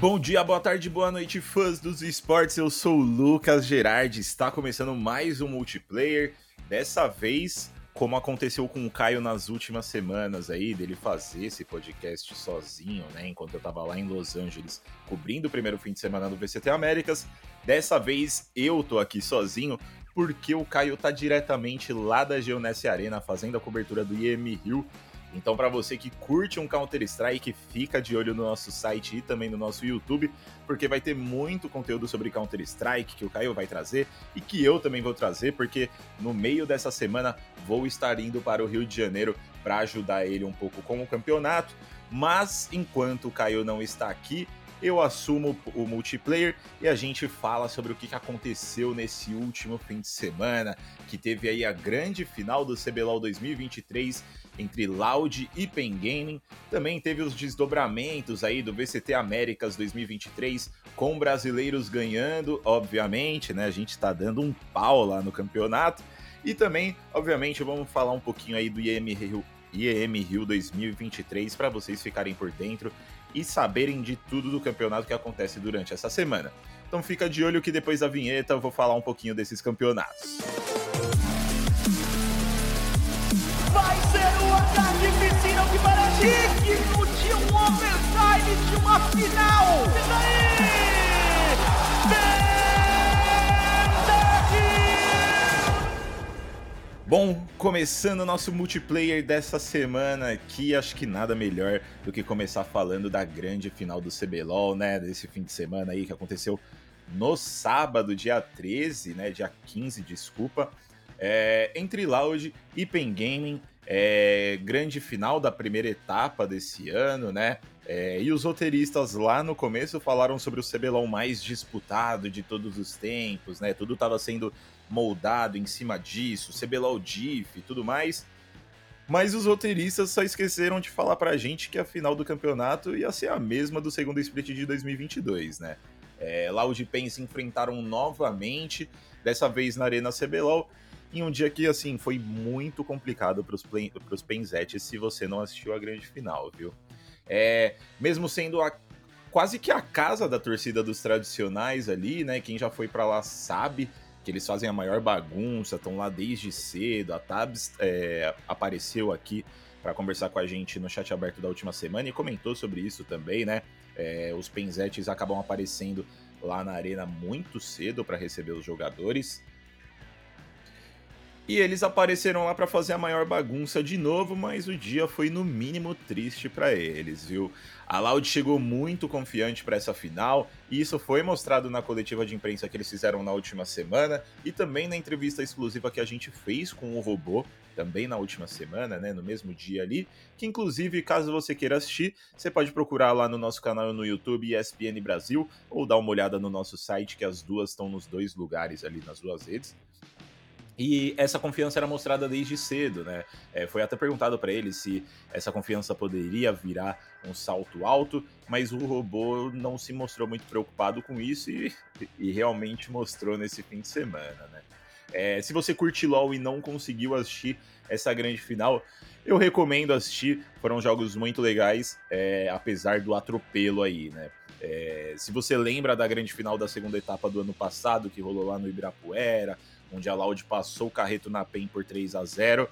Bom dia, boa tarde, boa noite, fãs dos esportes. Eu sou o Lucas Gerardi. Está começando mais um multiplayer. Dessa vez, como aconteceu com o Caio nas últimas semanas aí, dele fazer esse podcast sozinho, né? Enquanto eu tava lá em Los Angeles cobrindo o primeiro fim de semana do VCT Américas. Dessa vez eu tô aqui sozinho porque o Caio tá diretamente lá da Geonesse Arena fazendo a cobertura do IEM Rio então, para você que curte um Counter-Strike, fica de olho no nosso site e também no nosso YouTube, porque vai ter muito conteúdo sobre Counter-Strike que o Caio vai trazer e que eu também vou trazer, porque no meio dessa semana vou estar indo para o Rio de Janeiro para ajudar ele um pouco com o campeonato. Mas enquanto o Caio não está aqui, eu assumo o multiplayer e a gente fala sobre o que aconteceu nesse último fim de semana, que teve aí a grande final do CBLOL 2023 entre Loud e Pen Gaming. Também teve os desdobramentos aí do VCT Américas 2023, com brasileiros ganhando, obviamente, né? A gente está dando um pau lá no campeonato. E também, obviamente, vamos falar um pouquinho aí do IEM Rio, IEM Rio 2023 para vocês ficarem por dentro e saberem de tudo do campeonato que acontece durante essa semana. Então fica de olho que depois da vinheta eu vou falar um pouquinho desses campeonatos. Vai ser o ataque piscina que parece digno de um overtime de uma final! E daí? Bom, começando o nosso multiplayer dessa semana aqui, acho que nada melhor do que começar falando da grande final do CBLOL, né? Desse fim de semana aí que aconteceu no sábado, dia 13, né? Dia 15, desculpa. É, entre Loud e Pen Gaming, é, grande final da primeira etapa desse ano, né? É, e os roteiristas lá no começo falaram sobre o CBLOL mais disputado de todos os tempos, né? Tudo estava sendo moldado em cima disso, CBLOL Diff e tudo mais. Mas os roteiristas só esqueceram de falar pra gente que a final do campeonato ia ser a mesma do segundo split de 2022, né? É, e Pen se enfrentaram novamente, dessa vez na Arena CBLOL, em um dia que, assim, foi muito complicado pros, pros Penzetes se você não assistiu a grande final, viu? É, mesmo sendo a, quase que a casa da torcida dos tradicionais ali, né? Quem já foi para lá sabe que eles fazem a maior bagunça, estão lá desde cedo. A Tabs é, apareceu aqui para conversar com a gente no chat aberto da última semana e comentou sobre isso também, né? É, os penzetes acabam aparecendo lá na arena muito cedo para receber os jogadores. E eles apareceram lá para fazer a maior bagunça de novo, mas o dia foi no mínimo triste para eles, viu? A Loud chegou muito confiante para essa final, e isso foi mostrado na coletiva de imprensa que eles fizeram na última semana e também na entrevista exclusiva que a gente fez com o robô, também na última semana, né, no mesmo dia ali, que inclusive, caso você queira assistir, você pode procurar lá no nosso canal no YouTube ESPN Brasil ou dar uma olhada no nosso site, que as duas estão nos dois lugares ali nas duas redes. E essa confiança era mostrada desde cedo, né? É, foi até perguntado para ele se essa confiança poderia virar um salto alto, mas o robô não se mostrou muito preocupado com isso e, e realmente mostrou nesse fim de semana, né? É, se você curte LoL e não conseguiu assistir essa grande final, eu recomendo assistir. Foram jogos muito legais, é, apesar do atropelo aí, né? É, se você lembra da grande final da segunda etapa do ano passado, que rolou lá no Ibirapuera, onde a Loud passou o carreto na PEN por 3 a 0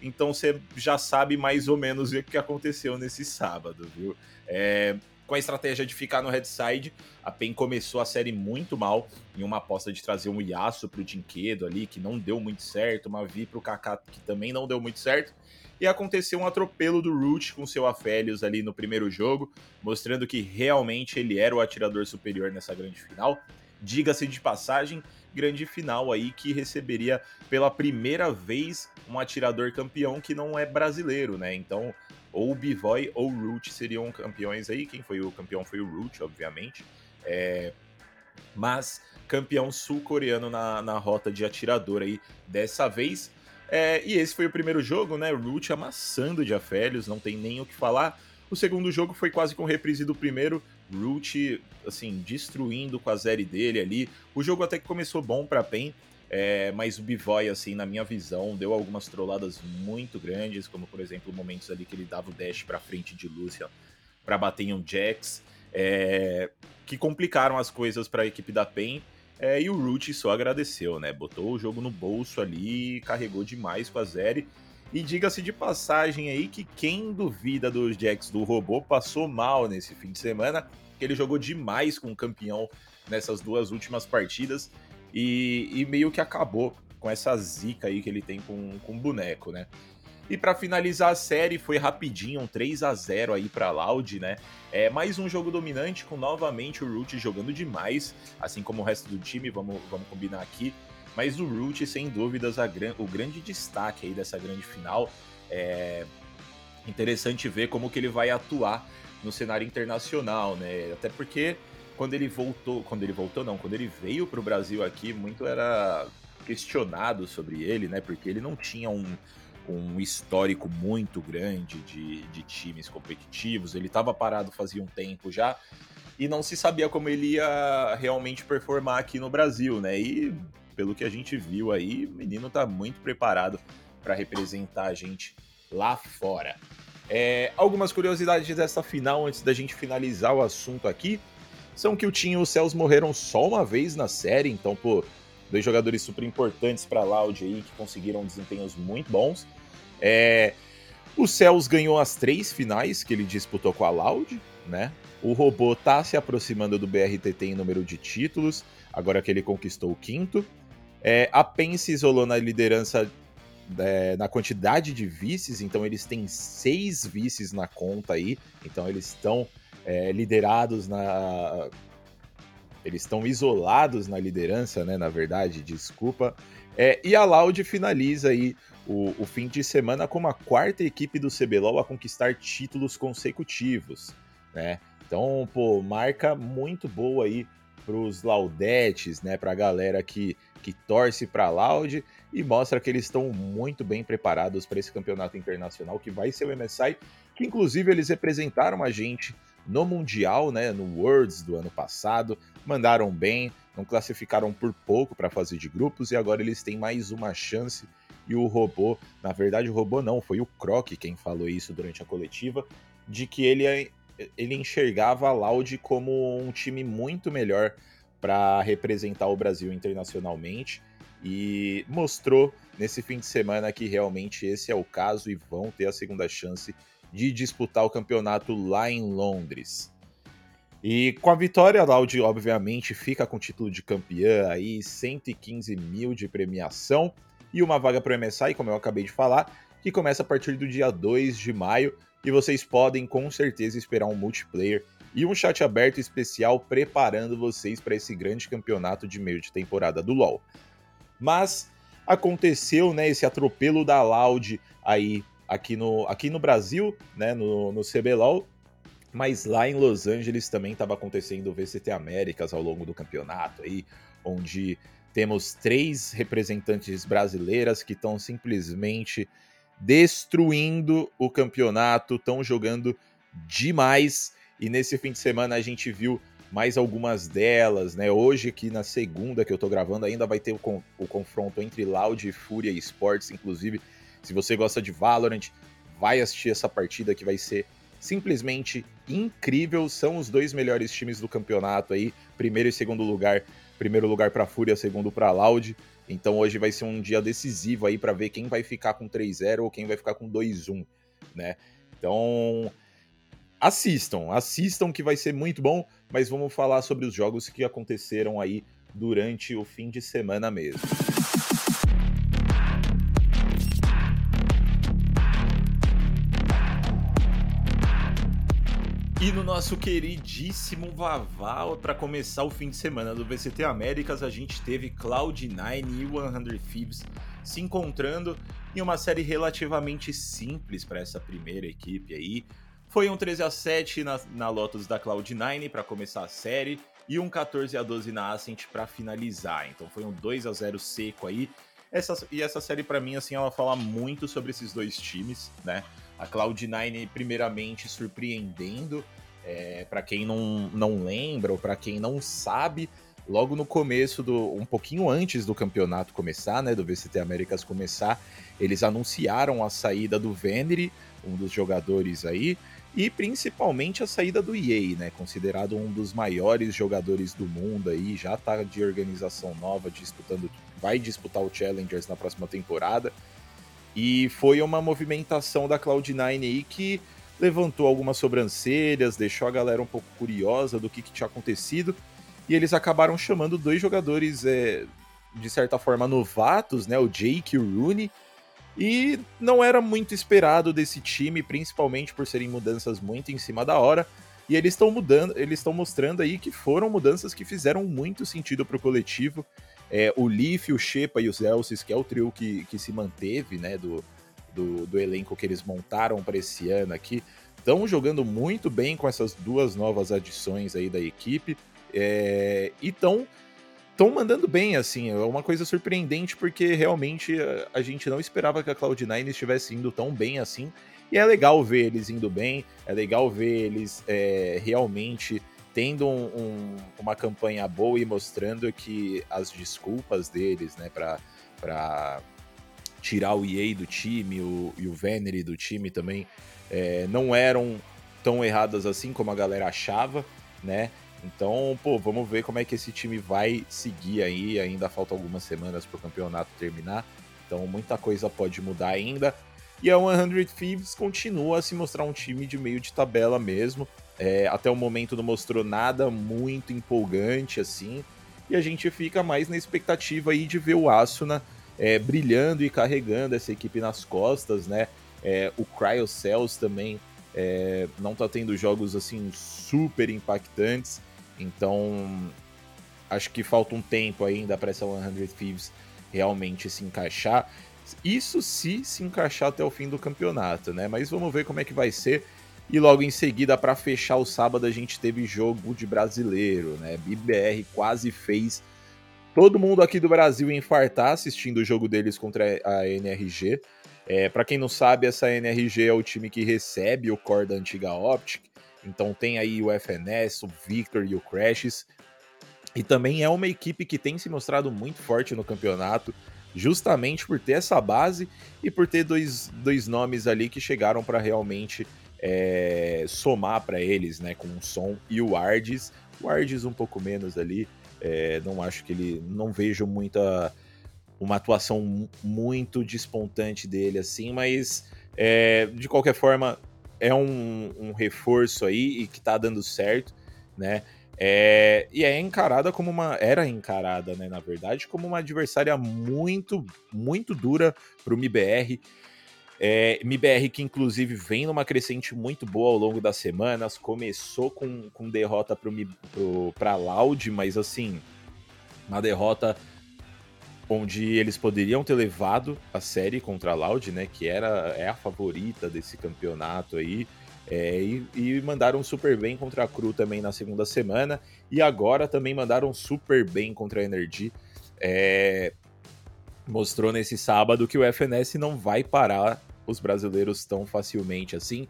Então você já sabe mais ou menos o que aconteceu nesse sábado, viu? É, com a estratégia de ficar no headside, a PEN começou a série muito mal, em uma aposta de trazer um Yasuo pro Dinquedo ali, que não deu muito certo, uma Vi pro Kaká, que também não deu muito certo, e aconteceu um atropelo do Root com seu Aphelios ali no primeiro jogo, mostrando que realmente ele era o atirador superior nessa grande final. Diga-se de passagem, grande final aí que receberia pela primeira vez um atirador campeão que não é brasileiro, né? Então, ou Bivoy ou Root seriam campeões aí. Quem foi o campeão foi o Root, obviamente. É... Mas campeão sul-coreano na, na rota de atirador aí dessa vez. É... e esse foi o primeiro jogo, né? Root amassando de Afélios, não tem nem o que falar. O segundo jogo foi quase com reprise do primeiro, Root, assim, destruindo com a série dele ali. O jogo até que começou bom para PEN, é, mas o Bivoy, assim, na minha visão, deu algumas trolladas muito grandes, como por exemplo momentos ali que ele dava o dash para frente de Lucian para bater em um Jax. É, que complicaram as coisas para a equipe da PEN. É, e o Root só agradeceu, né? Botou o jogo no bolso ali, carregou demais com a Zeri. E diga-se de passagem aí que quem duvida dos Jacks do robô passou mal nesse fim de semana, que ele jogou demais com o campeão nessas duas últimas partidas e, e meio que acabou com essa zica aí que ele tem com, com o boneco, né? E para finalizar a série foi rapidinho, um 3 a 0 aí para Loud, né? É mais um jogo dominante com novamente o Root jogando demais, assim como o resto do time, vamos, vamos combinar aqui. Mas o Root, sem dúvidas, a, o grande destaque aí dessa grande final. É interessante ver como que ele vai atuar no cenário internacional, né? Até porque quando ele voltou, quando ele voltou não, quando ele veio para o Brasil aqui, muito era questionado sobre ele, né? Porque ele não tinha um, um histórico muito grande de, de times competitivos. Ele estava parado fazia um tempo já e não se sabia como ele ia realmente performar aqui no Brasil, né? E pelo que a gente viu aí, o menino está muito preparado para representar a gente lá fora. É, algumas curiosidades dessa final antes da gente finalizar o assunto aqui são que o Tim e o Céus morreram só uma vez na série, então, pô, dois jogadores super importantes para a Loud aí que conseguiram desempenhos muito bons. É, o Céus ganhou as três finais que ele disputou com a Loud, né? O robô tá se aproximando do BRTT em número de títulos, agora que ele conquistou o quinto. É, a PEN se isolou na liderança é, na quantidade de vices, então eles têm seis vices na conta aí, então eles estão é, liderados na. Eles estão isolados na liderança, né? Na verdade, desculpa. É, e a Loud finaliza aí o, o, fim de semana como a quarta equipe do CBLOL a conquistar títulos consecutivos, né? Então, pô, marca muito boa aí pros Laudetes, né? Pra galera que, que torce pra Loud e mostra que eles estão muito bem preparados para esse campeonato internacional que vai ser o MSI, que inclusive eles representaram a gente no Mundial, né, no Worlds do ano passado, mandaram bem, não classificaram por pouco para a fase de grupos e agora eles têm mais uma chance. E o robô, na verdade, o robô não, foi o Croc quem falou isso durante a coletiva, de que ele, ele enxergava a Loud como um time muito melhor para representar o Brasil internacionalmente e mostrou nesse fim de semana que realmente esse é o caso e vão ter a segunda chance de disputar o campeonato lá em Londres. E com a vitória, a Loud obviamente fica com o título de campeã aí, 115 mil de premiação e uma vaga para o MSI, como eu acabei de falar, que começa a partir do dia 2 de maio e vocês podem com certeza esperar um multiplayer e um chat aberto especial preparando vocês para esse grande campeonato de meio de temporada do LoL. Mas aconteceu, né, esse atropelo da Loud aí aqui no, aqui no Brasil, né, no, no CBLOL, mas lá em Los Angeles também estava acontecendo o VCT Américas ao longo do campeonato aí, onde temos três representantes brasileiras que estão simplesmente destruindo o campeonato, estão jogando demais. E nesse fim de semana a gente viu mais algumas delas, né? Hoje, aqui na segunda que eu tô gravando, ainda vai ter o, o confronto entre Loud e Fúria Esports, inclusive se você gosta de Valorant, vai assistir essa partida que vai ser simplesmente incrível. São os dois melhores times do campeonato aí, primeiro e segundo lugar. Primeiro lugar para Fúria, segundo para Loud. Então hoje vai ser um dia decisivo aí para ver quem vai ficar com 3-0 ou quem vai ficar com 2-1, né? Então, assistam, assistam que vai ser muito bom, mas vamos falar sobre os jogos que aconteceram aí durante o fim de semana mesmo. E no nosso queridíssimo Vavá, para começar o fim de semana do VCT Américas, a gente teve Cloud9 e 100 Thieves se encontrando em uma série relativamente simples para essa primeira equipe aí. Foi um 13 a 7 na, na Lotus da Cloud9 para começar a série e um 14 a 12 na Ascent para finalizar. Então foi um 2 a 0 seco aí. Essa, e essa série para mim assim ela fala muito sobre esses dois times, né? A Cloud9, primeiramente, surpreendendo. É, para quem não, não lembra ou para quem não sabe, logo no começo do. um pouquinho antes do campeonato começar, né? Do VCT Américas começar, eles anunciaram a saída do Venere, um dos jogadores aí. E principalmente a saída do EA, né? Considerado um dos maiores jogadores do mundo aí, já tá de organização nova, disputando, vai disputar o Challengers na próxima temporada. E foi uma movimentação da Cloud9 aí que levantou algumas sobrancelhas, deixou a galera um pouco curiosa do que, que tinha acontecido. E eles acabaram chamando dois jogadores, é, de certa forma, novatos, né? O Jake e o Rooney. E não era muito esperado desse time, principalmente por serem mudanças muito em cima da hora. E eles estão mudando, eles estão mostrando aí que foram mudanças que fizeram muito sentido para o coletivo. É, o Leaf, o Shepa e os Elsis, que é o trio que, que se manteve, né, do, do, do elenco que eles montaram para esse ano aqui, estão jogando muito bem com essas duas novas adições aí da equipe. É, e estão estão mandando bem, assim, é uma coisa surpreendente, porque realmente a, a gente não esperava que a Cloud9 estivesse indo tão bem assim, e é legal ver eles indo bem, é legal ver eles é, realmente tendo um, um, uma campanha boa e mostrando que as desculpas deles, né, para tirar o EA do time o, e o Venery do time também, é, não eram tão erradas assim como a galera achava, né? Então, pô, vamos ver como é que esse time vai seguir aí. Ainda falta algumas semanas para o campeonato terminar. Então, muita coisa pode mudar ainda. E a 100 Thieves continua a se mostrar um time de meio de tabela mesmo. É, até o momento não mostrou nada muito empolgante assim. E a gente fica mais na expectativa aí de ver o Asuna é, brilhando e carregando essa equipe nas costas, né? É, o Cryo Cells também é, não tá tendo jogos assim super impactantes. Então, acho que falta um tempo ainda para essa 100 Thieves realmente se encaixar. Isso se se encaixar até o fim do campeonato, né? Mas vamos ver como é que vai ser. E logo em seguida, para fechar o sábado, a gente teve jogo de brasileiro, né? BBR quase fez todo mundo aqui do Brasil infartar assistindo o jogo deles contra a NRG. É, para quem não sabe, essa NRG é o time que recebe o core da antiga Optic. Então tem aí o FNS, o Victor e o Crashes. E também é uma equipe que tem se mostrado muito forte no campeonato, justamente por ter essa base e por ter dois, dois nomes ali que chegaram para realmente é, somar para eles, né? Com o Som e o Ardes. O Ardes um pouco menos ali. É, não acho que ele. Não vejo muita. Uma atuação muito despontante dele, assim, mas é, de qualquer forma, é um, um reforço aí e que tá dando certo, né? É, e é encarada como uma. Era encarada, né, na verdade, como uma adversária muito, muito dura para o MBR. É, MBR que, inclusive, vem numa crescente muito boa ao longo das semanas. Começou com, com derrota para Loud, mas assim, uma derrota onde eles poderiam ter levado a série contra a Loud, né, que era é a favorita desse campeonato aí, é, e, e, mandaram super bem contra a Cru também na segunda semana, e agora também mandaram super bem contra a Energy. É, mostrou nesse sábado que o FNS não vai parar os brasileiros tão facilmente assim.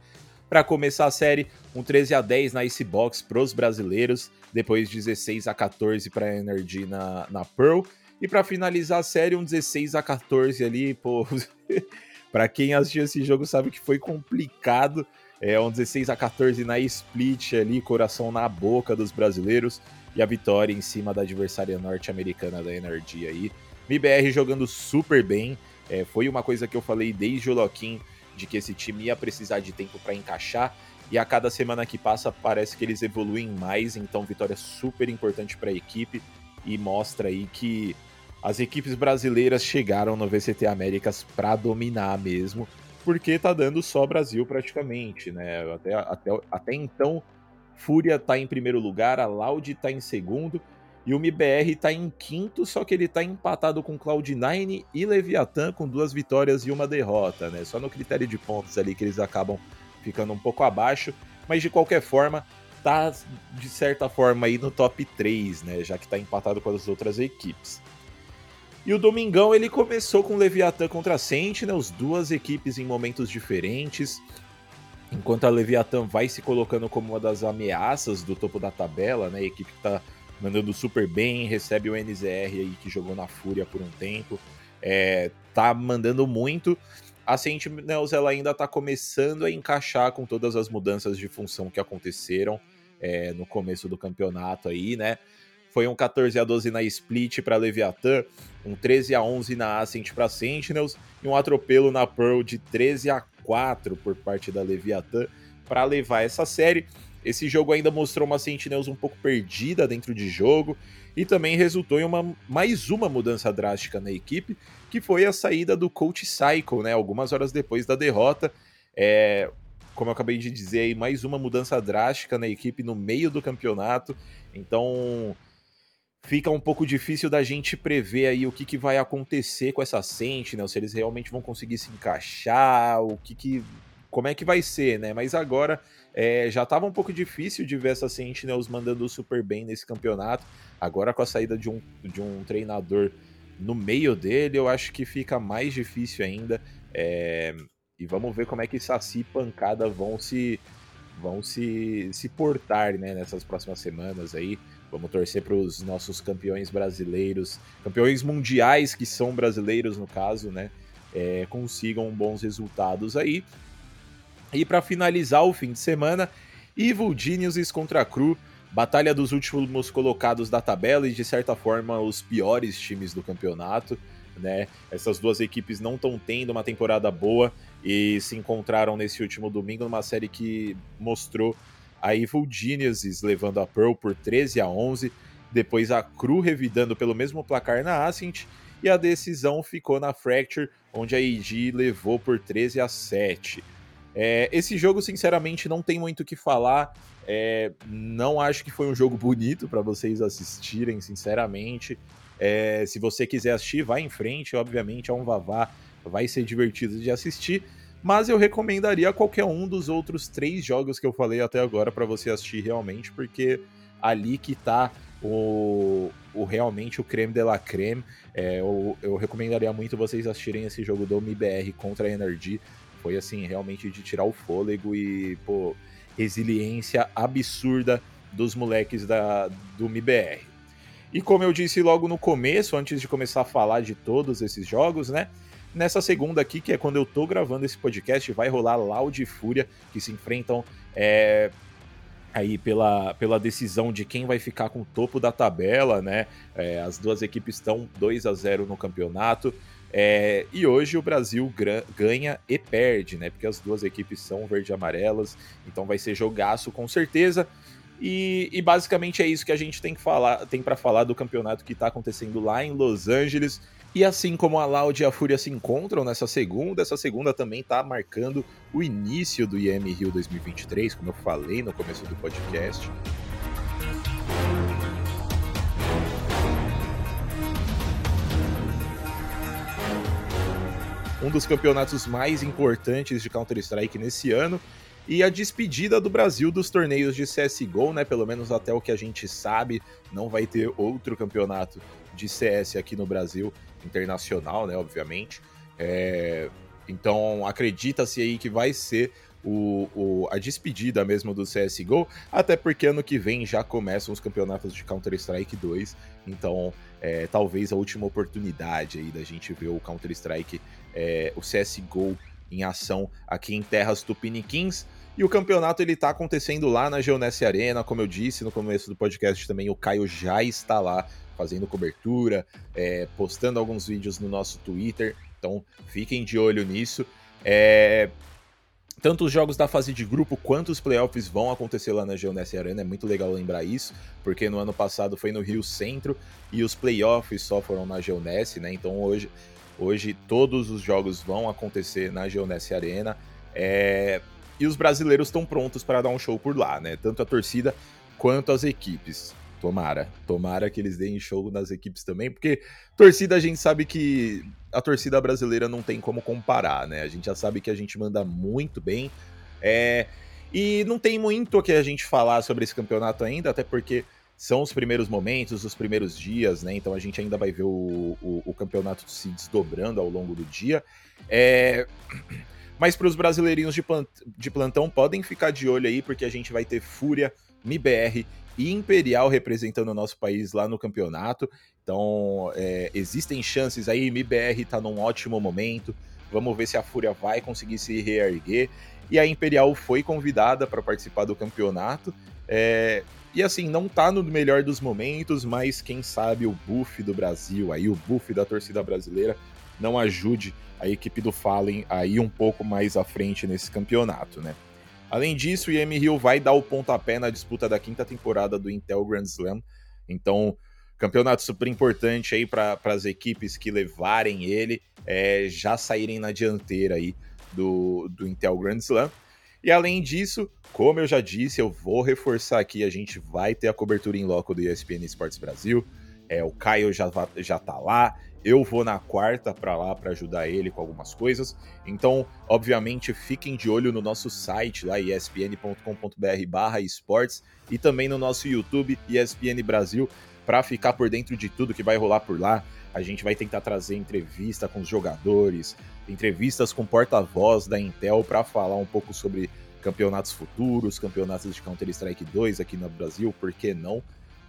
Para começar a série, um 13 a 10 na Icebox para os brasileiros, depois 16 a 14 para a Energy na, na Pearl, e para finalizar a série, um 16 a 14 ali, pô. para quem assistiu esse jogo sabe que foi complicado. É um 16 a 14 na split ali, coração na boca dos brasileiros. E a vitória em cima da adversária norte-americana da Energy aí. MBR jogando super bem. É, foi uma coisa que eu falei desde o Loquim, de que esse time ia precisar de tempo para encaixar. E a cada semana que passa, parece que eles evoluem mais. Então, vitória super importante para a equipe. E mostra aí que as equipes brasileiras chegaram no VCT Américas para dominar mesmo, porque tá dando só Brasil praticamente, né? Até, até, até então, Fúria tá em primeiro lugar, a Loud tá em segundo, e o MBR tá em quinto, só que ele tá empatado com Cloud9 e Leviathan com duas vitórias e uma derrota, né? Só no critério de pontos ali que eles acabam ficando um pouco abaixo, mas de qualquer forma, tá de certa forma aí no top 3, né? Já que tá empatado com as outras equipes. E o Domingão ele começou com Leviatã contra Sentinels, duas equipes em momentos diferentes. Enquanto a Leviatã vai se colocando como uma das ameaças do topo da tabela, né? A equipe que tá mandando super bem, recebe o NZR aí que jogou na Fúria por um tempo, é, tá mandando muito. a Sentinels ela ainda está começando a encaixar com todas as mudanças de função que aconteceram é, no começo do campeonato aí, né? Foi um 14 a 12 na Split para Leviathan, um 13 a 11 na Ascent para Sentinels e um atropelo na Pearl de 13 a 4 por parte da Leviathan para levar essa série. Esse jogo ainda mostrou uma Sentinels um pouco perdida dentro de jogo e também resultou em uma, mais uma mudança drástica na equipe, que foi a saída do Coach Cycle, né? Algumas horas depois da derrota. É, como eu acabei de dizer aí, mais uma mudança drástica na equipe no meio do campeonato. Então fica um pouco difícil da gente prever aí o que, que vai acontecer com essa Sentinel, se eles realmente vão conseguir se encaixar, o que, que como é que vai ser, né? Mas agora é, já estava um pouco difícil de ver essa Sentinels mandando super bem nesse campeonato. Agora com a saída de um, de um treinador no meio dele, eu acho que fica mais difícil ainda. É, e vamos ver como é que Saci e Pancada vão se vão se, se portar né, nessas próximas semanas aí. Vamos torcer para os nossos campeões brasileiros, campeões mundiais que são brasileiros no caso, né? É, consigam bons resultados aí. E para finalizar o fim de semana, Evil Geniuses contra Cru, batalha dos últimos colocados da tabela e de certa forma os piores times do campeonato, né? Essas duas equipes não estão tendo uma temporada boa e se encontraram nesse último domingo numa série que mostrou a Evil Geniuses levando a Pearl por 13 a 11, depois a Cru revidando pelo mesmo placar na Ascent e a decisão ficou na Fracture, onde a EG levou por 13 a 7. É, esse jogo, sinceramente, não tem muito o que falar. É, não acho que foi um jogo bonito para vocês assistirem, sinceramente. É, se você quiser assistir, vai em frente. Obviamente, é um vavá, vai ser divertido de assistir. Mas eu recomendaria qualquer um dos outros três jogos que eu falei até agora para você assistir realmente, porque ali que tá o, o realmente o creme de la creme. É, eu, eu recomendaria muito vocês assistirem esse jogo do MIBR contra a Energy foi assim, realmente de tirar o fôlego e, pô, resiliência absurda dos moleques da, do MIBR. E como eu disse logo no começo, antes de começar a falar de todos esses jogos, né? Nessa segunda aqui, que é quando eu tô gravando esse podcast, vai rolar Loud e Fúria, que se enfrentam é, aí pela, pela decisão de quem vai ficar com o topo da tabela, né? É, as duas equipes estão 2 a 0 no campeonato. É, e hoje o Brasil ganha e perde, né? Porque as duas equipes são verde e amarelas, então vai ser jogaço com certeza. E, e basicamente é isso que a gente tem que falar, tem para falar do campeonato que está acontecendo lá em Los Angeles. E assim como a Loud e a Fúria se encontram nessa segunda, essa segunda também está marcando o início do IM Rio 2023, como eu falei no começo do podcast. um dos campeonatos mais importantes de Counter-Strike nesse ano. E a despedida do Brasil dos torneios de CSGO, né? Pelo menos até o que a gente sabe, não vai ter outro campeonato de CS aqui no Brasil, internacional, né? Obviamente. É... Então acredita-se aí que vai ser o, o, a despedida mesmo do CSGO, até porque ano que vem já começam os campeonatos de Counter-Strike 2, então é, talvez a última oportunidade aí da gente ver o Counter-Strike, é, o CSGO em ação aqui em terras tupiniquins. E o campeonato ele tá acontecendo lá na Geonesse Arena, como eu disse no começo do podcast também, o Caio já está lá fazendo cobertura, é, postando alguns vídeos no nosso Twitter, então fiquem de olho nisso. É, tanto os jogos da fase de grupo quanto os playoffs vão acontecer lá na Geonesse Arena, é muito legal lembrar isso, porque no ano passado foi no Rio Centro e os playoffs só foram na Geonesse, né? Então hoje, hoje todos os jogos vão acontecer na Geonesse Arena. É... E os brasileiros estão prontos para dar um show por lá, né? Tanto a torcida quanto as equipes. Tomara. Tomara que eles deem show nas equipes também, porque torcida a gente sabe que a torcida brasileira não tem como comparar, né? A gente já sabe que a gente manda muito bem. É... E não tem muito o que a gente falar sobre esse campeonato ainda, até porque são os primeiros momentos, os primeiros dias, né? Então a gente ainda vai ver o, o, o campeonato se desdobrando ao longo do dia. É... Mas para os brasileirinhos de, plant... de plantão, podem ficar de olho aí, porque a gente vai ter Fúria, MIBR e Imperial representando o nosso país lá no campeonato. Então, é, existem chances aí, MBR está num ótimo momento, Vamos ver se a Fúria vai conseguir se reerguer. E a Imperial foi convidada para participar do campeonato. É, e assim, não tá no melhor dos momentos, mas quem sabe o buff do Brasil, aí o buff da torcida brasileira, não ajude a equipe do Fallen a ir um pouco mais à frente nesse campeonato, né? Além disso, o IM vai dar o pontapé na disputa da quinta temporada do Intel Grand Slam. Então, campeonato super importante aí para as equipes que levarem ele é, já saírem na dianteira aí do, do Intel Grand Slam. E além disso, como eu já disse, eu vou reforçar aqui, a gente vai ter a cobertura em loco do ESPN Esportes Brasil. É, o Caio já, já tá lá, eu vou na quarta para lá para ajudar ele com algumas coisas. Então, obviamente, fiquem de olho no nosso site lá, espn.com.br/esportes e também no nosso YouTube ESPN Brasil para ficar por dentro de tudo que vai rolar por lá. A gente vai tentar trazer entrevista com os jogadores, entrevistas com porta-voz da Intel para falar um pouco sobre campeonatos futuros, campeonatos de Counter-Strike 2 aqui no Brasil, por que não?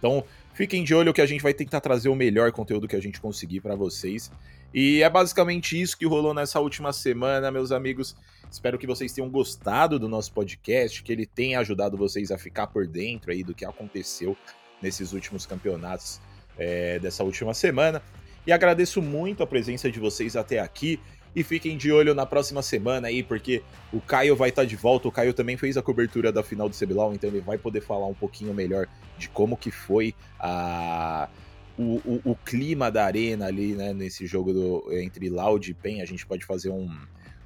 Então, fiquem de olho que a gente vai tentar trazer o melhor conteúdo que a gente conseguir para vocês. E é basicamente isso que rolou nessa última semana, meus amigos. Espero que vocês tenham gostado do nosso podcast, que ele tenha ajudado vocês a ficar por dentro aí do que aconteceu nesses últimos campeonatos é, dessa última semana. E agradeço muito a presença de vocês até aqui. E fiquem de olho na próxima semana aí, porque o Caio vai estar tá de volta. O Caio também fez a cobertura da final do CBLOL, então ele vai poder falar um pouquinho melhor de como que foi a, o, o, o clima da arena ali, né, nesse jogo do, entre Loud e PEN. A gente pode fazer um,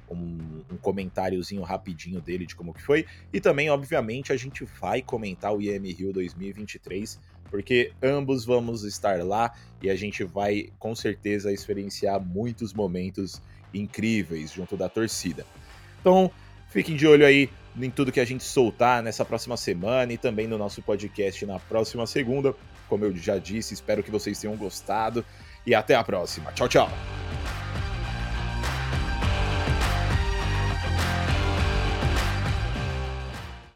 um, um comentáriozinho rapidinho dele de como que foi. E também, obviamente, a gente vai comentar o IM Rio 2023 porque ambos vamos estar lá e a gente vai com certeza experienciar muitos momentos incríveis junto da torcida. Então, fiquem de olho aí em tudo que a gente soltar nessa próxima semana e também no nosso podcast na próxima segunda. Como eu já disse, espero que vocês tenham gostado e até a próxima. Tchau, tchau.